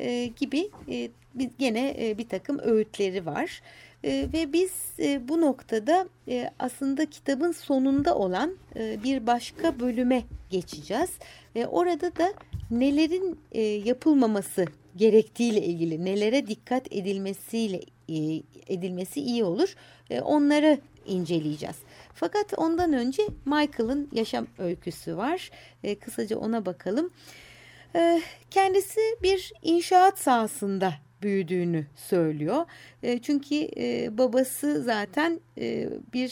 e, gibi e, gene e, bir takım öğütleri var. E, ve biz e, bu noktada e, aslında kitabın sonunda olan e, bir başka bölüme geçeceğiz. E, orada da nelerin e, yapılmaması gerektiğiyle ilgili, nelere dikkat edilmesiyle e, edilmesi iyi olur. E, onları inceleyeceğiz. Fakat ondan önce Michael'ın yaşam öyküsü var. E, kısaca ona bakalım. Kendisi bir inşaat sahasında büyüdüğünü söylüyor. Çünkü babası zaten bir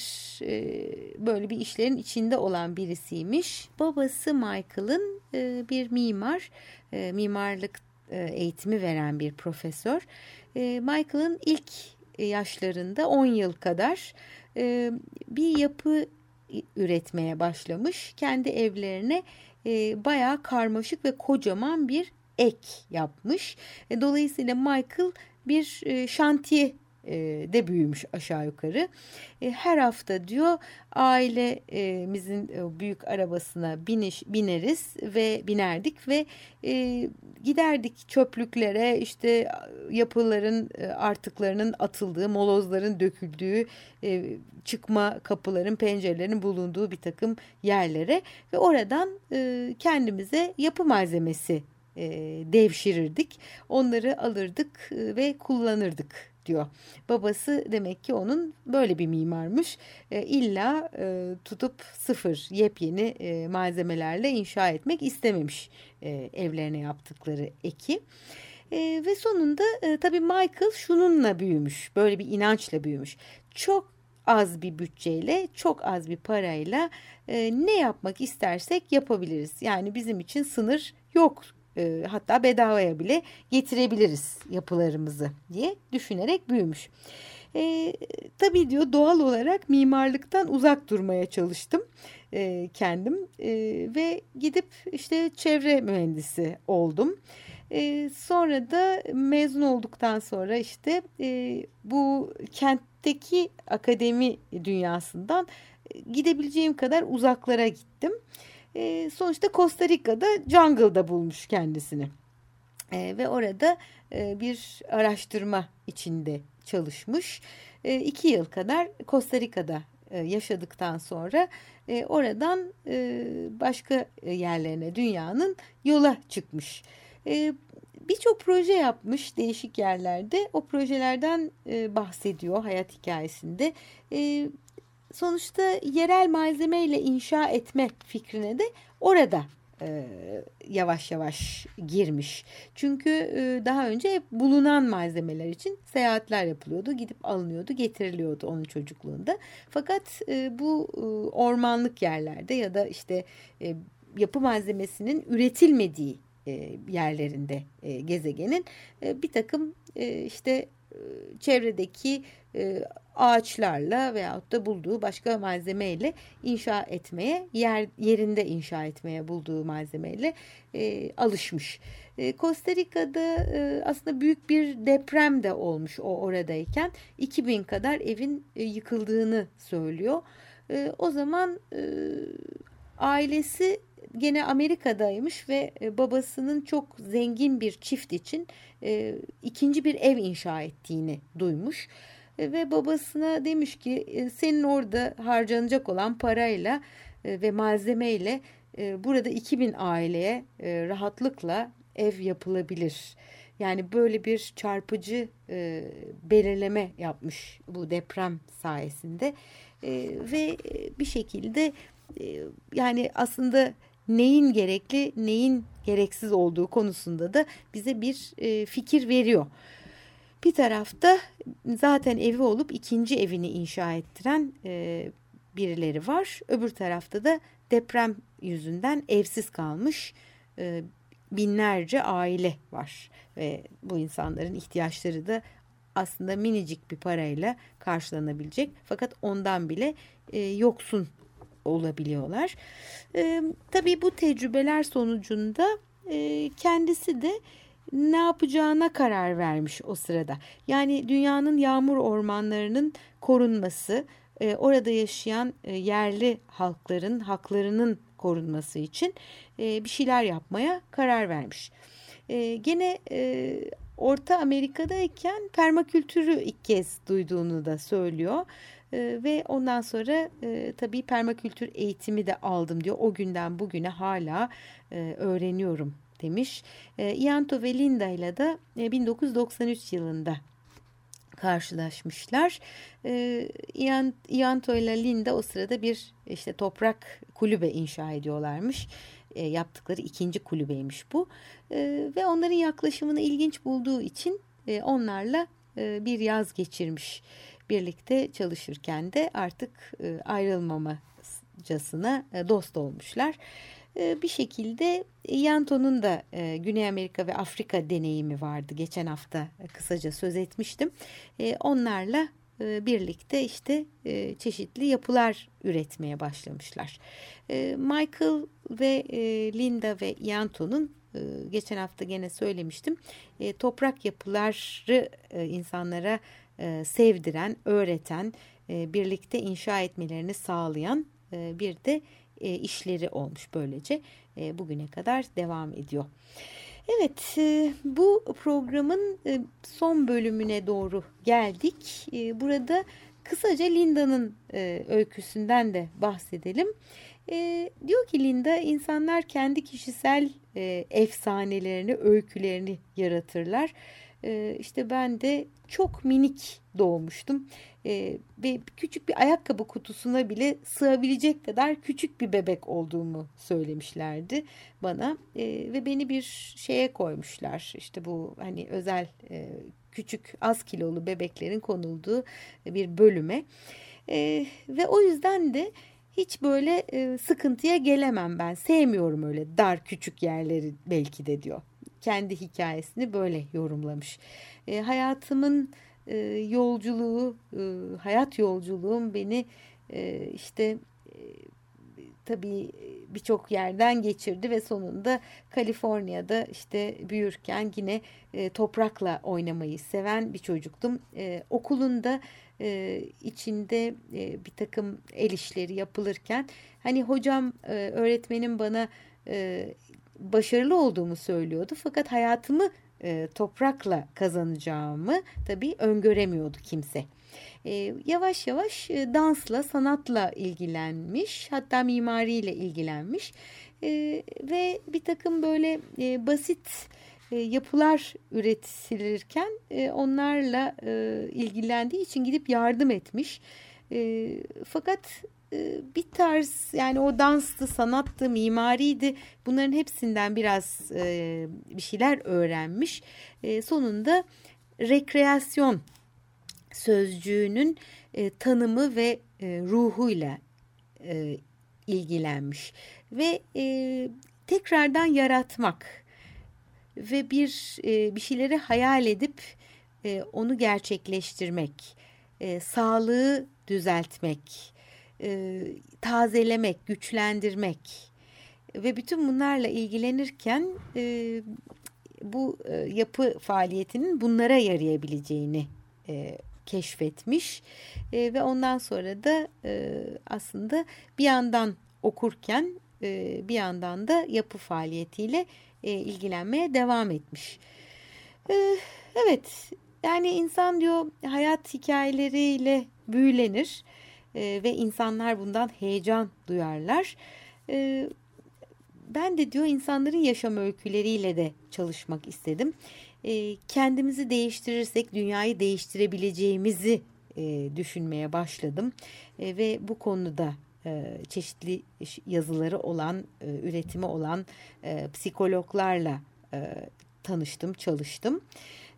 böyle bir işlerin içinde olan birisiymiş. Babası Michael'ın bir mimar, mimarlık eğitimi veren bir profesör. Michael'ın ilk yaşlarında 10 yıl kadar e, bir yapı üretmeye başlamış. Kendi evlerine e, bayağı karmaşık ve kocaman bir ek yapmış. E, dolayısıyla Michael bir e, şantiye e, de büyümüş aşağı yukarı. E, her hafta diyor ailemizin e, büyük arabasına biniş, bineriz ve binerdik ve giderdik çöplüklere işte yapıların artıklarının atıldığı, molozların döküldüğü, çıkma kapıların, pencerelerin bulunduğu bir takım yerlere ve oradan kendimize yapı malzemesi devşirirdik. Onları alırdık ve kullanırdık diyor. Babası demek ki onun böyle bir mimarmış. E, illa e, tutup sıfır yepyeni e, malzemelerle inşa etmek istememiş e, evlerine yaptıkları eki. E, ve sonunda e, tabii Michael şununla büyümüş. Böyle bir inançla büyümüş. Çok az bir bütçeyle, çok az bir parayla e, ne yapmak istersek yapabiliriz. Yani bizim için sınır yok e, hatta bedavaya bile getirebiliriz yapılarımızı diye düşünerek büyümüş. E, tabii diyor doğal olarak mimarlıktan uzak durmaya çalıştım e, kendim e, ve gidip işte çevre mühendisi oldum. E, sonra da mezun olduktan sonra işte e, bu kentteki akademi dünyasından e, gidebileceğim kadar uzaklara gittim. Sonuçta Costa Rica'da jungle'da bulmuş kendisini. E, ve orada e, bir araştırma içinde çalışmış. E, iki yıl kadar Costa Rica'da e, yaşadıktan sonra e, oradan e, başka yerlerine dünyanın yola çıkmış. E, Birçok proje yapmış değişik yerlerde. O projelerden e, bahsediyor hayat hikayesinde. E, sonuçta yerel malzemeyle inşa etme fikrine de orada e, yavaş yavaş girmiş. Çünkü e, daha önce hep bulunan malzemeler için seyahatler yapılıyordu. Gidip alınıyordu, getiriliyordu onun çocukluğunda. Fakat e, bu ormanlık yerlerde ya da işte yapı malzemesinin üretilmediği yerlerinde gezegenin bir takım işte çevredeki ağaçlarla veyahut da bulduğu başka malzemeyle inşa etmeye, yer yerinde inşa etmeye bulduğu malzemeyle e, alışmış. E, Costa Rica'da e, aslında büyük bir deprem de olmuş o oradayken. 2000 kadar evin e, yıkıldığını söylüyor. E, o zaman e, ailesi gene Amerika'daymış ve e, babasının çok zengin bir çift için e, ikinci bir ev inşa ettiğini duymuş. E, ve babasına demiş ki e, senin orada harcanacak olan parayla ve malzemeyle burada 2000 aileye rahatlıkla ev yapılabilir. Yani böyle bir çarpıcı belirleme yapmış bu deprem sayesinde ve bir şekilde yani aslında neyin gerekli neyin gereksiz olduğu konusunda da bize bir fikir veriyor. Bir tarafta zaten evi olup ikinci evini inşa ettiren e, birileri var. Öbür tarafta da deprem yüzünden evsiz kalmış e, binlerce aile var. Ve bu insanların ihtiyaçları da aslında minicik bir parayla karşılanabilecek. Fakat ondan bile e, yoksun olabiliyorlar. E, tabii bu tecrübeler sonucunda e, kendisi de ne yapacağına karar vermiş o sırada. Yani dünyanın yağmur ormanlarının korunması, e, orada yaşayan e, yerli halkların haklarının korunması için e, bir şeyler yapmaya karar vermiş. Gene Orta Amerika'dayken permakültürü ilk kez duyduğunu da söylüyor. Ve ondan sonra tabii permakültür eğitimi de aldım diyor. O günden bugüne hala öğreniyorum demiş. E, Ianto ve Linda ile de 1993 yılında karşılaşmışlar. E, Ianto ile Linda o sırada bir işte toprak kulübe inşa ediyorlarmış. E, yaptıkları ikinci kulübeymiş bu. E, ve onların yaklaşımını ilginç bulduğu için e, onlarla e, bir yaz geçirmiş. Birlikte çalışırken de artık e, ayrılmamacasına e, dost olmuşlar. Ee, bir şekilde Yanto'nun da e, Güney Amerika ve Afrika deneyimi vardı. Geçen hafta kısaca söz etmiştim. Onlarla e, birlikte işte e, çeşitli yapılar üretmeye başlamışlar. Michael ve Linda ve Yanto'nun geçen hafta gene söylemiştim. Toprak yapıları insanlara sevdiren, öğreten, birlikte inşa etmelerini sağlayan bir de e, işleri olmuş böylece e, bugüne kadar devam ediyor. Evet e, bu programın e, son bölümüne doğru geldik. E, burada kısaca Linda'nın e, öyküsünden de bahsedelim. E, diyor ki Linda insanlar kendi kişisel e, efsanelerini, öykülerini yaratırlar. E, işte ben de çok minik doğmuştum. E, ve küçük bir ayakkabı kutusuna bile sığabilecek kadar küçük bir bebek olduğumu söylemişlerdi bana. E, ve beni bir şeye koymuşlar. İşte bu hani özel e, küçük az kilolu bebeklerin konulduğu bir bölüme. Ve o yüzden de hiç böyle e, sıkıntıya gelemem ben. Sevmiyorum öyle dar küçük yerleri belki de diyor kendi hikayesini böyle yorumlamış e, hayatımın e, yolculuğu, e, hayat yolculuğum beni e, işte e, tabii birçok yerden geçirdi ve sonunda Kaliforniya'da işte büyürken yine e, toprakla oynamayı seven bir çocuktum. E, okulunda e, içinde e, bir takım el işleri yapılırken hani hocam e, öğretmenim bana e, başarılı olduğumu söylüyordu. Fakat hayatımı e, toprakla kazanacağımı tabii öngöremiyordu kimse. E, yavaş yavaş e, dansla, sanatla ilgilenmiş, hatta mimariyle ilgilenmiş e, ve bir takım böyle e, basit e, yapılar üretilirken e, onlarla e, ilgilendiği için gidip yardım etmiş. E, fakat bir tarz yani o danstı, sanattı, mimariydi bunların hepsinden biraz e, bir şeyler öğrenmiş. E, sonunda rekreasyon sözcüğünün e, tanımı ve ruhuyla ilgilenmiş ve tekrardan yaratmak ve bir bir şeyleri hayal edip onu gerçekleştirmek, sağlığı düzeltmek, e, tazelemek, güçlendirmek ve bütün bunlarla ilgilenirken e, bu e, yapı faaliyetinin bunlara yarayabileceğini e, keşfetmiş e, ve ondan sonra da e, aslında bir yandan okurken e, bir yandan da yapı faaliyetiyle e, ilgilenmeye devam etmiş. E, evet yani insan diyor hayat hikayeleriyle büyülenir ve insanlar bundan heyecan duyarlar. E, ben de diyor insanların yaşam öyküleriyle de çalışmak istedim. E, kendimizi değiştirirsek dünyayı değiştirebileceğimizi e, düşünmeye başladım e, ve bu konuda e, çeşitli yazıları olan, e, üretimi olan e, psikologlarla e, tanıştım, çalıştım.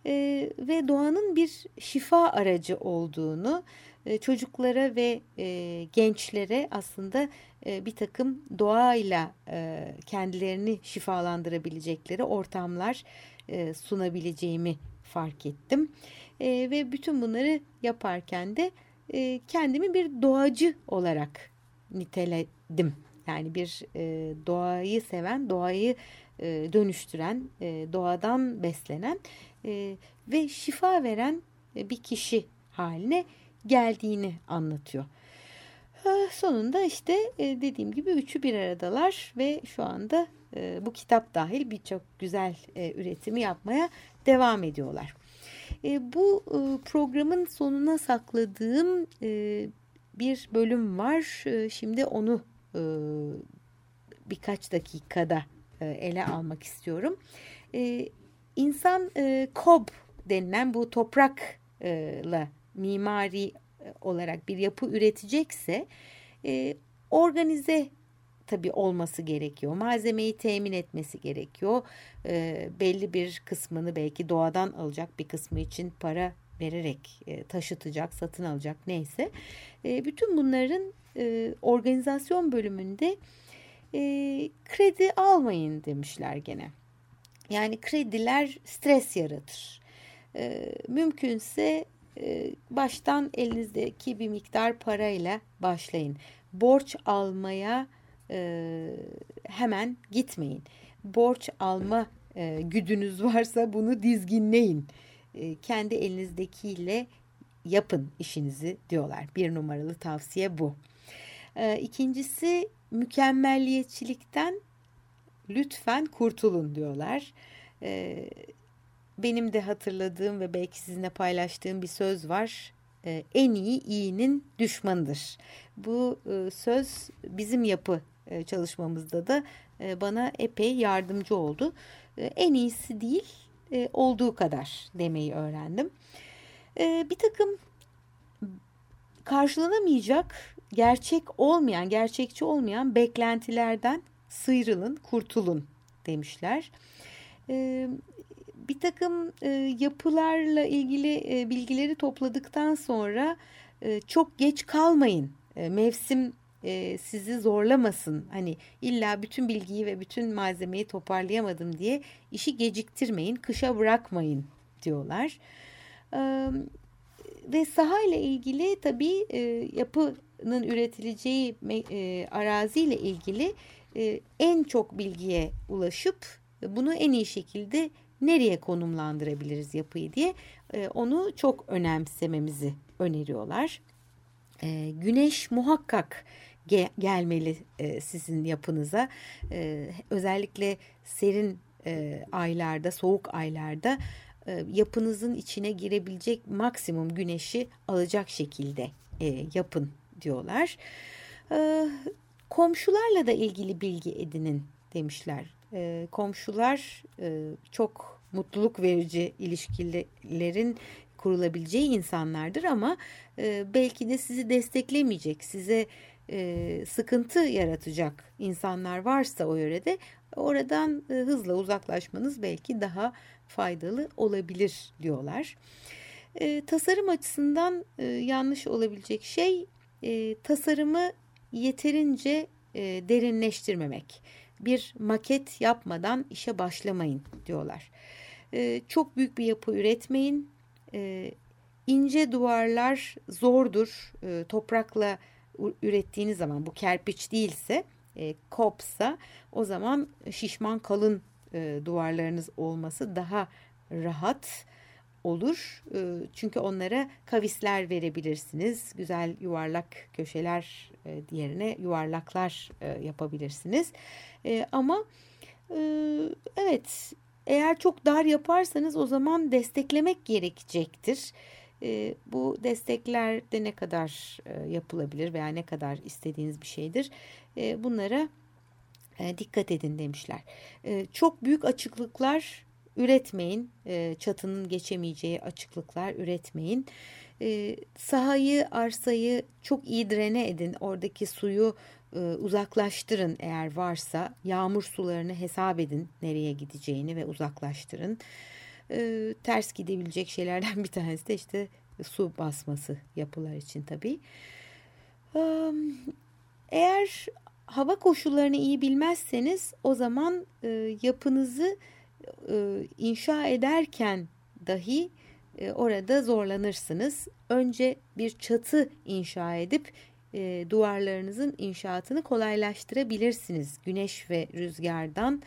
E, ve doğanın bir şifa aracı olduğunu, e, çocuklara ve e, gençlere aslında e, bir takım doğayla e, kendilerini şifalandırabilecekleri ortamlar e, sunabileceğimi fark ettim. Ve bütün bunları yaparken de kendimi bir doğacı olarak niteledim. Yani bir doğayı seven, doğayı dönüştüren, doğadan beslenen ve şifa veren bir kişi haline geldiğini anlatıyor. Sonunda işte e, dediğim gibi üçü bir aradalar ve şu anda e, bu kitap dahil birçok güzel e, üretimi yapmaya devam ediyorlar. Bu programın sonuna sakladığım bir bölüm var. Şimdi onu birkaç dakikada ele almak istiyorum. İnsan kob denilen bu toprakla mimari olarak bir yapı üretecekse e, organize tabii olması gerekiyor. Malzemeyi temin etmesi gerekiyor. E, belli bir kısmını belki doğadan alacak bir kısmı için para vererek e, taşıtacak, satın alacak neyse. E, bütün bunların e, organizasyon bölümünde e, kredi almayın demişler gene. Yani krediler stres yaratır. E, mümkünse baştan elinizdeki bir miktar parayla başlayın. Borç almaya e, hemen gitmeyin. Borç alma e, güdünüz varsa bunu dizginleyin. E, kendi elinizdekiyle yapın işinizi diyorlar. Bir numaralı tavsiye bu. İkincisi mükemmelliyetçilikten lütfen kurtulun diyorlar. Benim de hatırladığım ve belki sizinle paylaştığım bir söz var. Ee, en iyi iyinin düşmanıdır. Bu e, söz bizim yapı e, çalışmamızda da e, bana epey yardımcı oldu. En iyisi değil olduğu kadar demeyi öğrendim. Bir takım karşılanamayacak, gerçek olmayan, gerçekçi olmayan beklentilerden sıyrılın, kurtulun demişler bir takım e, yapılarla ilgili e, bilgileri topladıktan sonra e, çok geç kalmayın. Mevsim sizi zorlamasın. Hani illa bütün bilgiyi ve bütün malzemeyi toparlayamadım diye işi geciktirmeyin, kışa bırakmayın diyorlar. Ve saha ile ilgili tabii yapının üretileceği e, araziyle ilgili en çok bilgiye ulaşıp bunu en iyi şekilde nereye konumlandırabiliriz yapıyı diye e, onu çok önemsememizi öneriyorlar. E, güneş muhakkak ge gelmeli e, sizin yapınıza. Özellikle serin aylarda, soğuk aylarda yapınızın içine girebilecek maksimum güneşi alacak şekilde yapın diyorlar. Komşularla da ilgili bilgi edinin demişler. Komşular çok mutluluk verici ilişkilerin kurulabileceği insanlardır ama e, belki de sizi desteklemeyecek, size e, sıkıntı yaratacak insanlar varsa o yörede oradan e, hızla uzaklaşmanız belki daha faydalı olabilir diyorlar. E, tasarım açısından e, yanlış olabilecek şey e, tasarımı yeterince e, derinleştirmemek. Bir maket yapmadan işe başlamayın diyorlar. E, çok büyük bir yapı üretmeyin. E, ince duvarlar zordur. E, toprakla ürettiğiniz zaman bu kerpiç değilse e, kopsa o zaman şişman kalın e, duvarlarınız olması daha rahat olur. Çünkü onlara kavisler verebilirsiniz. Güzel yuvarlak köşeler yerine yuvarlaklar e, yapabilirsiniz. E, ama evet eğer çok dar yaparsanız o zaman desteklemek gerekecektir. E, bu destekler de ne kadar e, yapılabilir veya ne kadar istediğiniz bir şeydir. E, bunlara e, dikkat edin demişler. E, çok büyük açıklıklar üretmeyin. Çatının geçemeyeceği açıklıklar üretmeyin. Sahayı, arsayı çok iyi drene edin. Oradaki suyu uzaklaştırın eğer varsa. Yağmur sularını hesap edin nereye gideceğini ve uzaklaştırın. E, ters gidebilecek şeylerden bir tanesi de işte su basması yapılar için tabii. E, eğer hava koşullarını iyi bilmezseniz o zaman e, yapınızı e, inşa ederken dahi e, orada zorlanırsınız. Önce bir çatı inşa edip e, duvarlarınızın inşaatını kolaylaştırabilirsiniz. Güneş ve rüzgardan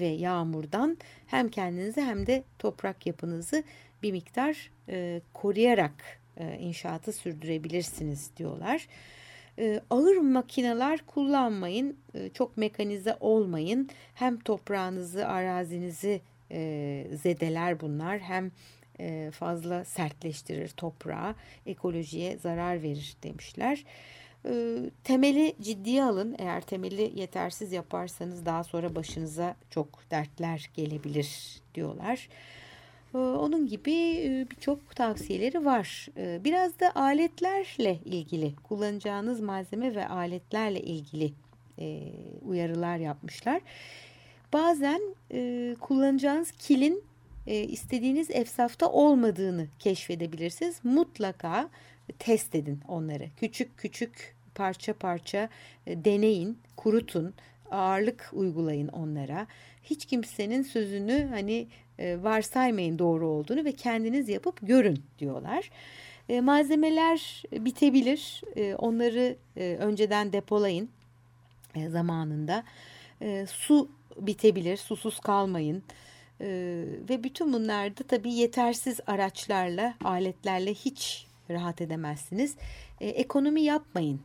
ve yağmurdan hem kendinizi hem de toprak yapınızı bir miktar e, koruyarak e, inşaatı sürdürebilirsiniz diyorlar. E, ağır makineler kullanmayın, e, çok mekanize olmayın. Hem toprağınızı, arazinizi e, zedeler bunlar hem e, fazla sertleştirir toprağı, ekolojiye zarar verir demişler. E, temeli ciddiye alın. Eğer temeli yetersiz yaparsanız daha sonra başınıza çok dertler gelebilir diyorlar. E, onun gibi e, birçok tavsiyeleri var. E, biraz da aletlerle ilgili, kullanacağınız malzeme ve aletlerle ilgili uyarılar yapmışlar. Bazen kullanacağınız kilin istediğiniz efsafta olmadığını keşfedebilirsiniz. Mutlaka test edin onları. Küçük küçük parça parça deneyin, kurutun, ağırlık uygulayın onlara. Hiç kimsenin sözünü hani e, varsaymayın doğru olduğunu ve kendiniz yapıp görün diyorlar. E, malzemeler bitebilir. E, onları e, önceden depolayın e, zamanında. E, su bitebilir. Susuz kalmayın. E, ve bütün bunlarda tabii yetersiz araçlarla, aletlerle hiç rahat edemezsiniz. E, ekonomi yapmayın.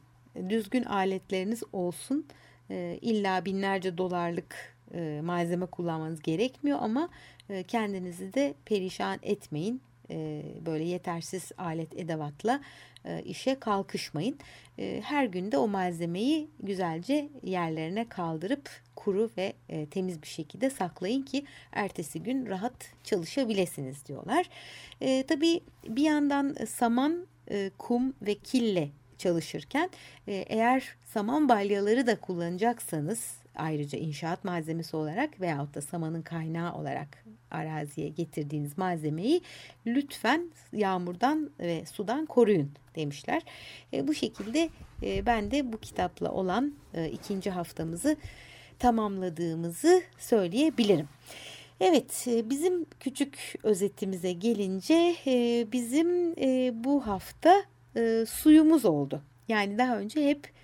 Düzgün aletleriniz olsun. E, illa binlerce dolarlık e, malzeme kullanmanız gerekmiyor ama e, kendinizi de perişan etmeyin. E, böyle yetersiz alet edevatla e, işe kalkışmayın. E, her günde o malzemeyi güzelce yerlerine kaldırıp kuru ve e, temiz bir şekilde saklayın ki ertesi gün rahat çalışabilirsiniz diyorlar. E, tabii bir yandan saman, e, kum ve kille çalışırken e, eğer saman balyaları da kullanacaksanız ayrıca inşaat malzemesi olarak veyahut da samanın kaynağı olarak araziye getirdiğiniz malzemeyi lütfen yağmurdan ve sudan koruyun demişler. E, bu şekilde e, ben de bu kitapla olan e, ikinci haftamızı tamamladığımızı söyleyebilirim. Evet e, bizim küçük özetimize gelince e, bizim e, bu hafta suyumuz oldu. Yani daha önce hep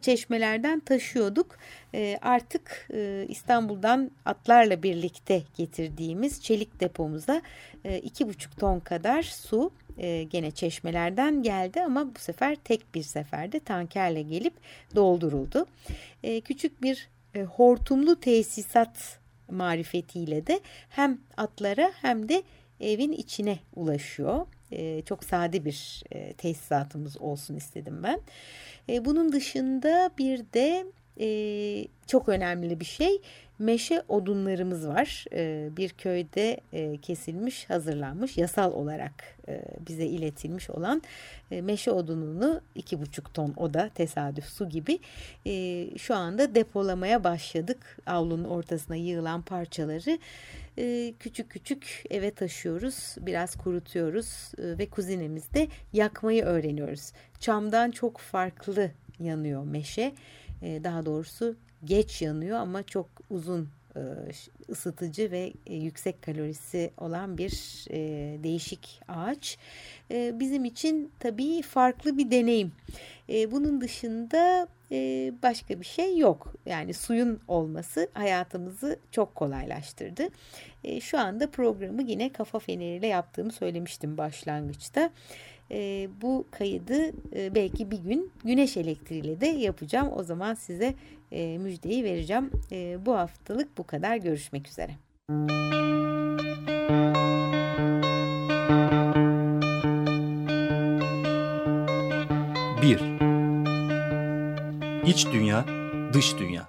çeşmelerden taşıyorduk. E, artık e, İstanbul'dan atlarla birlikte getirdiğimiz çelik depomuza e, iki buçuk ton kadar su e, gene çeşmelerden geldi ama bu sefer tek bir seferde tankerle gelip dolduruldu. Küçük bir hortumlu tesisat marifetiyle de hem atlara hem de evin içine ulaşıyor. E, çok sade bir e, tesisatımız olsun istedim ben. E, bunun dışında bir de e, çok önemli bir şey meşe odunlarımız var. E, bir köyde e, kesilmiş, hazırlanmış, yasal olarak e, bize iletilmiş olan e, meşe odununu iki buçuk ton o da tesadüf su gibi şu anda depolamaya başladık. Avlunun ortasına yığılan parçaları küçük küçük eve taşıyoruz. Biraz kurutuyoruz ve kuzinemizde yakmayı öğreniyoruz. Çamdan çok farklı yanıyor meşe. Daha doğrusu geç yanıyor ama çok uzun e, ısıtıcı ve e, yüksek kalorisi olan bir e, değişik ağaç. Bizim için tabii farklı bir deneyim. Bunun dışında başka bir şey yok. Yani suyun olması hayatımızı çok kolaylaştırdı. Şu anda programı yine kafa feneriyle yaptığımı söylemiştim başlangıçta e, bu kaydı e, belki bir gün güneş elektriğiyle de yapacağım. O zaman size e, müjdeyi vereceğim. E, bu haftalık bu kadar. Görüşmek üzere. Bir. İç dünya, dış dünya.